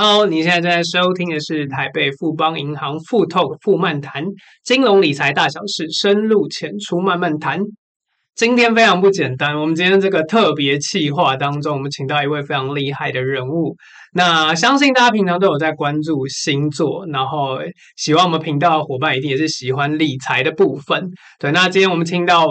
Hello，你现在正在收听的是台北富邦银行富 Talk 富漫谈金融理财大小事，深入浅出慢慢谈。今天非常不简单，我们今天这个特别企划当中，我们请到一位非常厉害的人物。那相信大家平常都有在关注星座，然后喜欢我们频道的伙伴一定也是喜欢理财的部分。对，那今天我们听到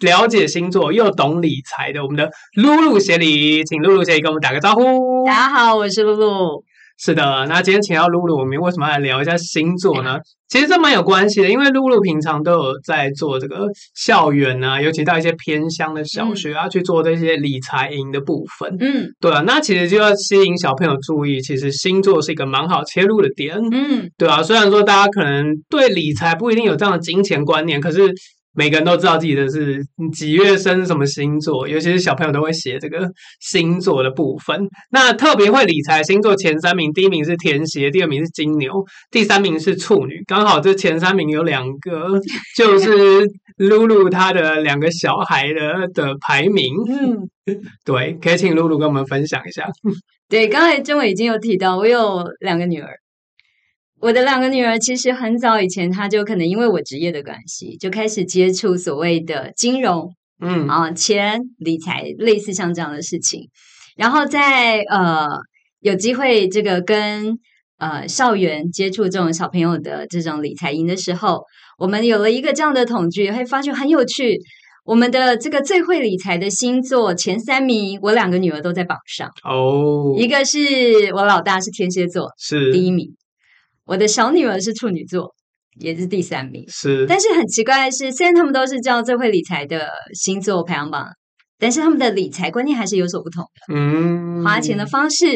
了解星座又懂理财的我们的露露协理，请露露协理跟我们打个招呼。大家好，我是露露。是的，那今天请到露露，我们为什么要来聊一下星座呢？其实这蛮有关系的，因为露露平常都有在做这个校园啊，尤其到一些偏乡的小学啊，嗯、去做这些理财营的部分。嗯，对啊，那其实就要吸引小朋友注意，其实星座是一个蛮好切入的点。嗯，对啊，虽然说大家可能对理财不一定有这样的金钱观念，可是。每个人都知道自己的是几月生什么星座，尤其是小朋友都会写这个星座的部分。那特别会理财星座前三名，第一名是天蝎，第二名是金牛，第三名是处女。刚好这前三名有两个，就是露露她的两个小孩的的排名。嗯，对，可以请露露跟我们分享一下。对，刚才中伟已经有提到，我有两个女儿。我的两个女儿其实很早以前，她就可能因为我职业的关系，就开始接触所谓的金融，嗯啊，钱理财类似像这样的事情。然后在呃有机会这个跟呃校园接触这种小朋友的这种理财营的时候，我们有了一个这样的统计，会发现很有趣。我们的这个最会理财的星座前三名，我两个女儿都在榜上哦。一个是我老大是天蝎座，是第一名。我的小女儿是处女座，也是第三名。是，但是很奇怪的是，虽然他们都是叫最会理财的星座排行榜，但是他们的理财观念还是有所不同的。嗯，花钱的方式、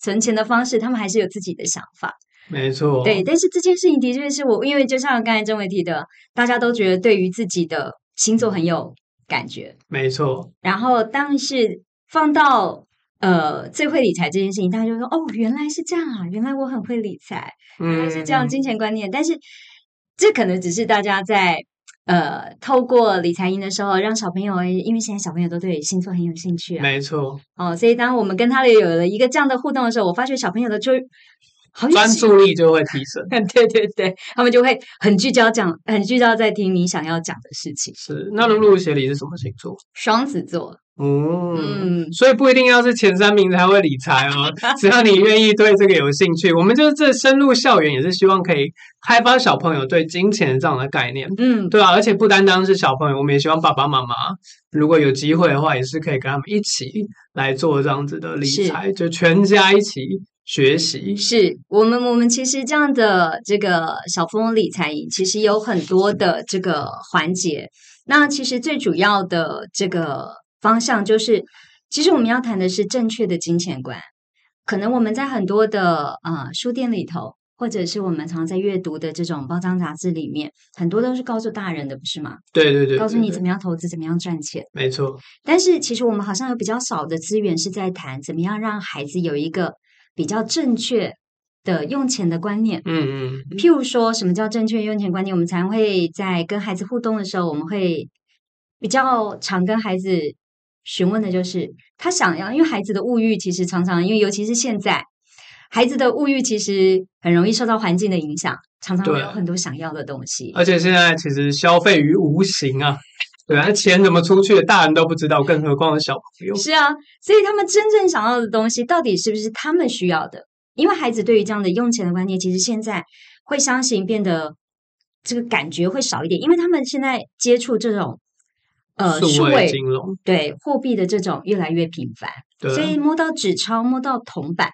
存钱的方式，他们还是有自己的想法。没错，对。但是这件事情的确是我，因为就像刚才郑伟提的，大家都觉得对于自己的星座很有感觉。没错。然后，但是放到。呃，最会理财这件事情，大家就说哦，原来是这样啊，原来我很会理财，原来是这样金钱观念。嗯、但是这可能只是大家在呃透过理财营的时候，让小朋友，因为现在小朋友都对星座很有兴趣啊，没错。哦，所以当我们跟他有了一个这样的互动的时候，我发觉小朋友的就好专注力就会提升，对对对，他们就会很聚焦讲，很聚焦在听你想要讲的事情。是，那露露协理是什么星座？双子座。嗯，嗯，所以不一定要是前三名才会理财哦，只要你愿意对这个有兴趣，我们就是这深入校园也是希望可以开发小朋友对金钱这样的概念，嗯，对啊，而且不单单是小朋友，我们也希望爸爸妈妈如果有机会的话，也是可以跟他们一起来做这样子的理财，就全家一起学习。是我们我们其实这样的这个小富翁理财营，其实有很多的这个环节，那其实最主要的这个。方向就是，其实我们要谈的是正确的金钱观。可能我们在很多的呃书店里头，或者是我们常在阅读的这种包装杂志里面，很多都是告诉大人的，不是吗？对对对，对，告诉你怎么样投资，怎么样赚钱。没错。但是其实我们好像有比较少的资源是在谈怎么样让孩子有一个比较正确的用钱的观念。嗯嗯。譬如说什么叫正确用钱观念？我们常会在跟孩子互动的时候，我们会比较常跟孩子。询问的就是他想要，因为孩子的物欲其实常常，因为尤其是现在，孩子的物欲其实很容易受到环境的影响，常常会有很多想要的东西。而且现在其实消费于无形啊，对啊，钱怎么出去，大人都不知道，更何况是小朋友。是啊，所以他们真正想要的东西，到底是不是他们需要的？因为孩子对于这样的用钱的观念，其实现在会相信变得这个感觉会少一点，因为他们现在接触这种。呃，数位金融对货币的这种越来越频繁，对所以摸到纸钞、摸到铜板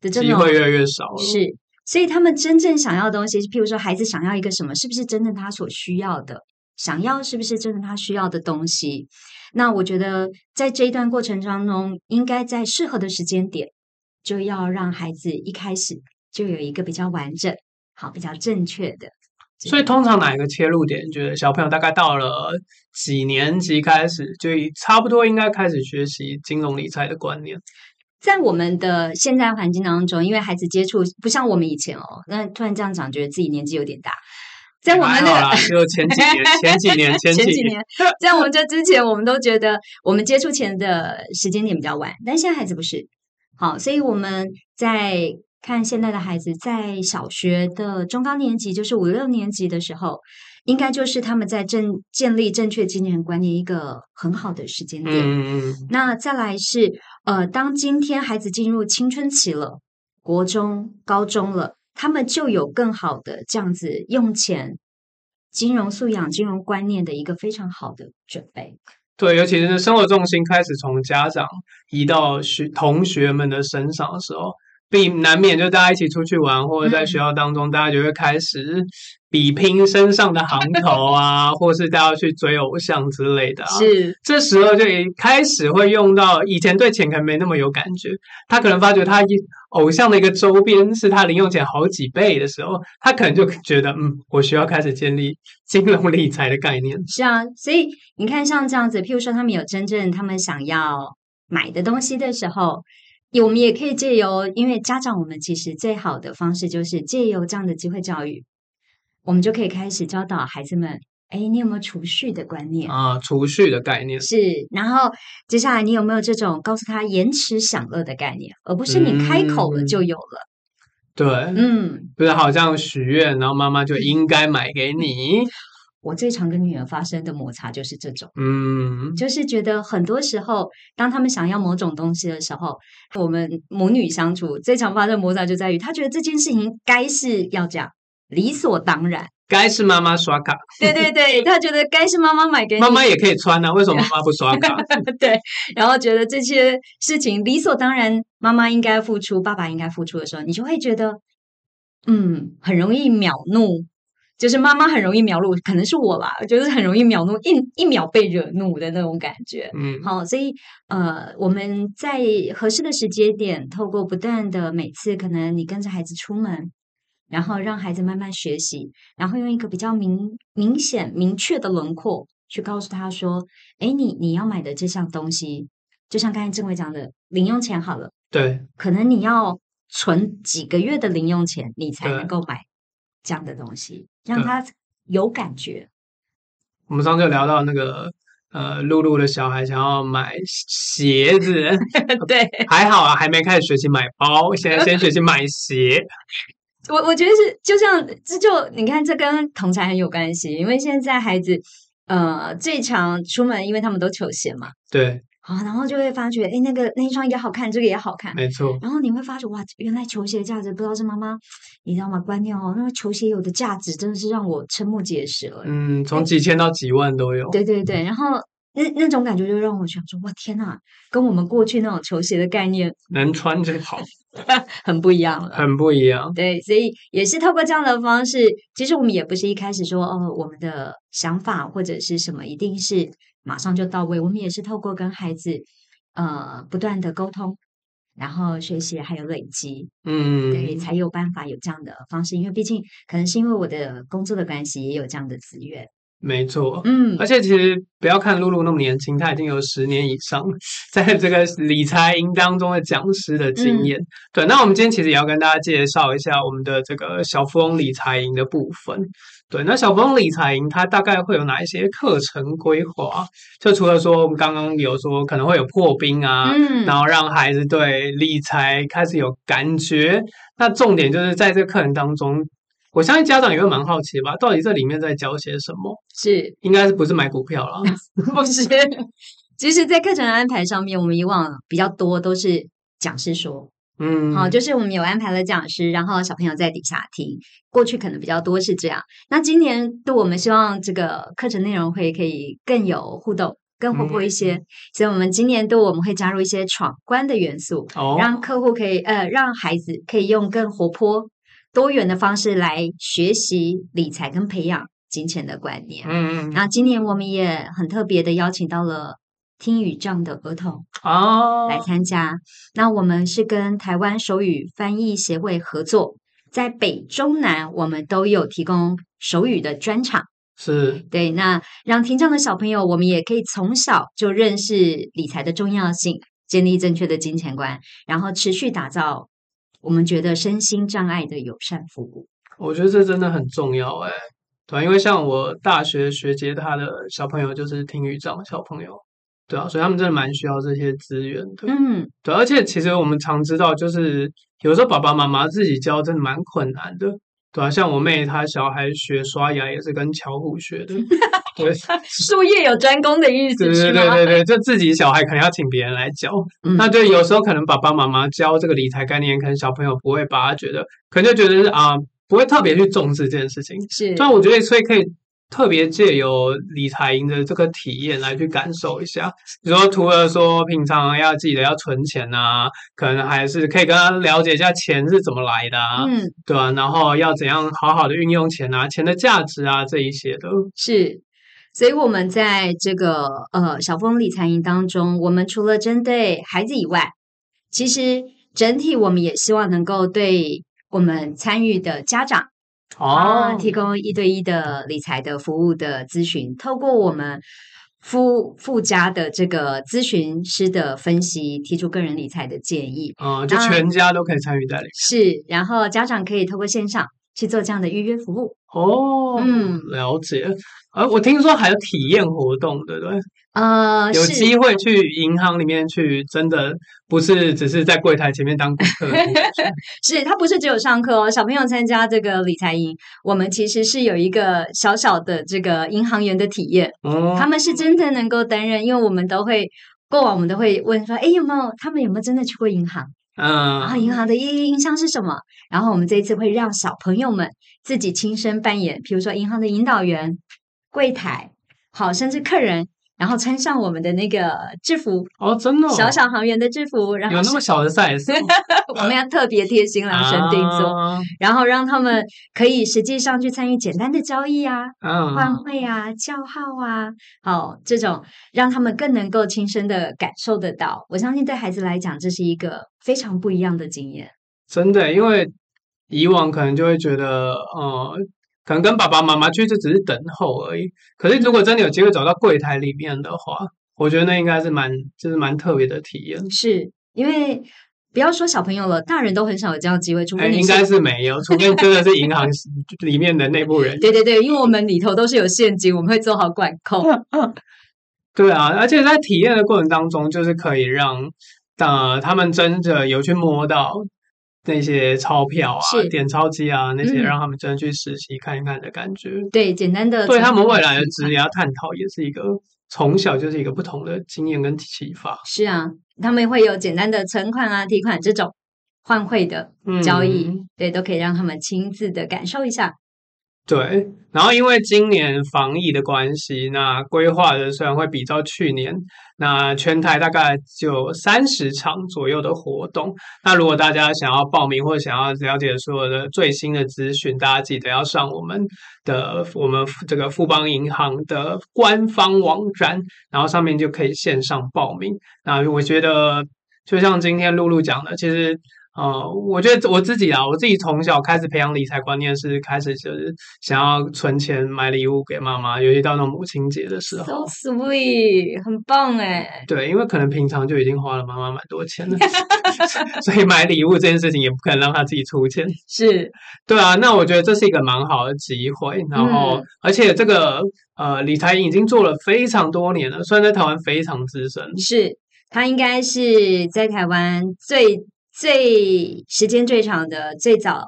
的这种机会越来越少了。是，所以他们真正想要的东西，譬如说孩子想要一个什么，是不是真正他所需要的？想要是不是真的他需要的东西？那我觉得在这一段过程当中，应该在适合的时间点，就要让孩子一开始就有一个比较完整、好、比较正确的。所以，通常哪一个切入点，你觉得小朋友大概到了几年级开始，就差不多应该开始学习金融理财的观念？在我们的现在环境当中，因为孩子接触不像我们以前哦，那突然这样讲，觉得自己年纪有点大。在我们那个就前几年、前几年、前几年，在我们这之前，我们都觉得我们接触钱的时间点比较晚，但现在孩子不是。好，所以我们在看现在的孩子在小学的中高年级，就是五六年级的时候，应该就是他们在正建立正确金钱观念一个很好的时间点。嗯，那再来是呃，当今天孩子进入青春期了，国中、高中了，他们就有更好的这样子用钱、金融素养、金融观念的一个非常好的准备。对，尤其是生活重心开始从家长移到学同学们的身上的时候。必难免就大家一起出去玩，或者在学校当中，大家就会开始比拼身上的行头啊，或是大家去追偶像之类的啊。是，这时候就一开始会用到以前对钱可能没那么有感觉，他可能发觉他一偶像的一个周边是他零用钱好几倍的时候，他可能就觉得嗯，我需要开始建立金融理财的概念。是啊，所以你看像这样子，譬如说他们有真正他们想要买的东西的时候。我们也可以借由，因为家长，我们其实最好的方式就是借由这样的机会教育，我们就可以开始教导孩子们：哎，你有没有储蓄的观念啊？储蓄的概念是。然后接下来你有没有这种告诉他延迟享乐的概念，而不是你开口了就有了？嗯、对，嗯，不是好像许愿，然后妈妈就应该买给你。我最常跟女儿发生的摩擦就是这种，嗯，就是觉得很多时候，当他们想要某种东西的时候，我们母女相处最常发生的摩擦就在于，她觉得这件事情该是要这样，理所当然，该是妈妈刷卡，对对对，他觉得该是妈妈买给你，妈妈也可以穿啊，为什么 妈妈不刷卡？对，然后觉得这些事情理所当然，妈妈应该付出，爸爸应该付出的时候，你就会觉得，嗯，很容易秒怒。就是妈妈很容易秒怒，可能是我吧，就是很容易秒怒，一一秒被惹怒的那种感觉。嗯，好，所以呃，我们在合适的时间点，透过不断的每次，可能你跟着孩子出门，然后让孩子慢慢学习，然后用一个比较明明显、明确的轮廓去告诉他说：“哎，你你要买的这项东西，就像刚才郑伟讲的，零用钱好了，对，可能你要存几个月的零用钱，你才能够买。”这样的东西让他有感觉。我们上次有聊到那个呃，露露的小孩想要买鞋子，对，还好啊，还没开始学习买包，现在先学习买鞋。我我觉得是，就像这就你看，这跟同才很有关系，因为现在孩子呃最常出门，因为他们都球鞋嘛，对。啊，然后就会发觉，哎，那个那一双也好看，这个也好看，没错。然后你会发觉，哇，原来球鞋的价值不知道是妈妈，你知道吗？观念哦，那个球鞋有的价值真的是让我瞠目结舌。嗯，从几千到几万都有。对对对，然后那那种感觉就让我想说，哇，天呐，跟我们过去那种球鞋的概念，能穿就好，很不一样了，很不一样。对，所以也是透过这样的方式，其实我们也不是一开始说，哦，我们的想法或者是什么一定是。马上就到位。我们也是透过跟孩子，呃，不断的沟通，然后学习，还有累积，嗯，对，才有办法有这样的方式。因为毕竟，可能是因为我的工作的关系，也有这样的资源。没错，嗯，而且其实不要看露露那么年轻，她已经有十年以上在这个理财营当中的讲师的经验。嗯、对，那我们今天其实也要跟大家介绍一下我们的这个小富翁理财营的部分。对，那小富翁理财营它大概会有哪一些课程规划？就除了说我们刚刚有说可能会有破冰啊，嗯，然后让孩子对理财开始有感觉。那重点就是在这个课程当中。我相信家长也会蛮好奇吧，到底这里面在教些什么？是，应该是不是买股票了？不是。其实，在课程安排上面，我们以往比较多都是讲师说，嗯，好，就是我们有安排了讲师，然后小朋友在底下听。过去可能比较多是这样，那今年度我们希望这个课程内容会可以更有互动，更活泼一些。嗯、所以，我们今年度我们会加入一些闯关的元素，哦，让客户可以呃，让孩子可以用更活泼。多元的方式来学习理财跟培养金钱的观念。嗯嗯，那今年我们也很特别的邀请到了听语障的儿童哦来参加。那我们是跟台湾手语翻译协会合作，在北中南我们都有提供手语的专场。是对，那让听障的小朋友，我们也可以从小就认识理财的重要性，建立正确的金钱观，然后持续打造。我们觉得身心障碍的友善服务，我觉得这真的很重要哎，对，因为像我大学学姐她的小朋友就是听语障小朋友，对啊，所以他们真的蛮需要这些资源的。嗯，对，而且其实我们常知道，就是有时候爸爸妈妈自己教真的蛮困难的。对啊，像我妹她小孩学刷牙也是跟巧虎学的。对，术业有专攻的意思。对对对对对，就自己小孩可能要请别人来教。嗯、那就有时候可能爸爸妈妈教这个理财概念，可能小朋友不会把他觉得，可能就觉得是啊，不会特别去重视这件事情。是，但我觉得所以可以。特别借由理财营的这个体验来去感受一下，比如说除了说平常要记得要存钱啊，可能还是可以跟他了解一下钱是怎么来的啊，嗯，对吧？然后要怎样好好的运用钱啊，钱的价值啊这一些的。是，所以我们在这个呃小峰理财营当中，我们除了针对孩子以外，其实整体我们也希望能够对我们参与的家长。哦、啊，提供一对一的理财的服务的咨询，透过我们附附加的这个咨询师的分析，提出个人理财的建议。啊、嗯，就全家都可以参与在里面。是，然后家长可以透过线上去做这样的预约服务。哦，嗯，了解。而、啊、我听说还有体验活动，对不对？呃，有机会去银行里面去，真的不是只是在柜台前面当顾客。是，他不是只有上课哦。小朋友参加这个理财营，我们其实是有一个小小的这个银行员的体验。哦，他们是真的能够担任，因为我们都会过往，我们都会问说，哎，有没有他们有没有真的去过银行？嗯，然后银行的印印象是什么？然后我们这一次会让小朋友们自己亲身扮演，比如说银行的引导员、柜台，好，甚至客人。然后穿上我们的那个制服哦，真的、哦、小小航员的制服，然后有那么小的 size，我们要特别贴心量身定做，啊、然后让他们可以实际上去参与简单的交易啊、啊换汇啊、叫号啊，好，这种让他们更能够亲身的感受得到。我相信对孩子来讲，这是一个非常不一样的经验。真的，因为以往可能就会觉得，呃。可能跟爸爸妈妈去就只是等候而已。可是如果真的有机会走到柜台里面的话，我觉得那应该是蛮就是蛮特别的体验。是因为不要说小朋友了，大人都很少有这样的机会。除非应该是没有，除非真的是银行里面的内部人。对 对对，因为我们里头都是有现金，我们会做好管控。对啊，而且在体验的过程当中，就是可以让呃他们真的有去摸到。那些钞票啊，点钞机啊，那些让他们真的去实习看一看的感觉。嗯、对，简单的对他们未来的职业探讨也是一个从小就是一个不同的经验跟启发。是啊，他们会有简单的存款啊、提款这种换汇的交易，嗯、对，都可以让他们亲自的感受一下。对，然后因为今年防疫的关系，那规划的虽然会比照去年，那全台大概就三十场左右的活动。那如果大家想要报名或者想要了解所有的最新的资讯，大家记得要上我们的我们这个富邦银行的官方网站，然后上面就可以线上报名。那我觉得就像今天露露讲的，其实。哦，我觉得我自己啊，我自己从小开始培养理财观念，是开始就是想要存钱买礼物给妈妈，尤其到那种母亲节的时候。So sweet，很棒哎。对，因为可能平常就已经花了妈妈蛮多钱了，所以买礼物这件事情也不可能让她自己出钱。是，对啊，那我觉得这是一个蛮好的机会。然后，嗯、而且这个呃理财已经做了非常多年了，虽然在台湾非常资深。是，他应该是在台湾最。最时间最长的，最早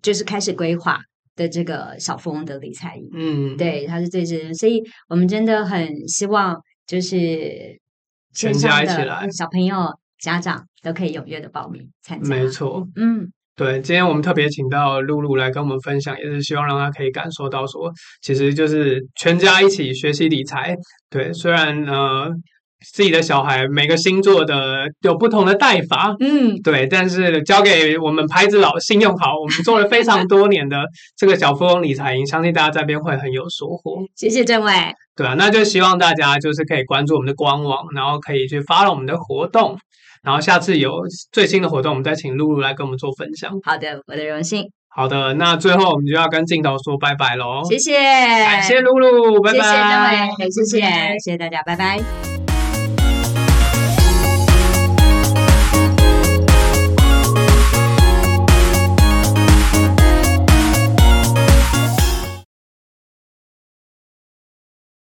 就是开始规划的这个小丰的理财营，嗯，对，他是最资，所以我们真的很希望，就是全家一起来，小朋友、家长都可以踊跃的报名参加。没错，嗯，对，今天我们特别请到露露来跟我们分享，也是希望让她可以感受到说，其实就是全家一起学习理财。对，虽然呃。自己的小孩每个星座的有不同的带法，嗯，对，但是交给我们牌子老信用好，我们做了非常多年的这个小富翁理财营，相信大家这边会很有收获。谢谢政委。对啊，那就希望大家就是可以关注我们的官网，然后可以去 follow 我们的活动，然后下次有最新的活动，我们再请露露来跟我们做分享。好的，我的荣幸。好的，那最后我们就要跟镜头说拜拜喽。谢谢，感谢露露，拜拜。谢谢政委，谢谢，谢谢大家，拜拜。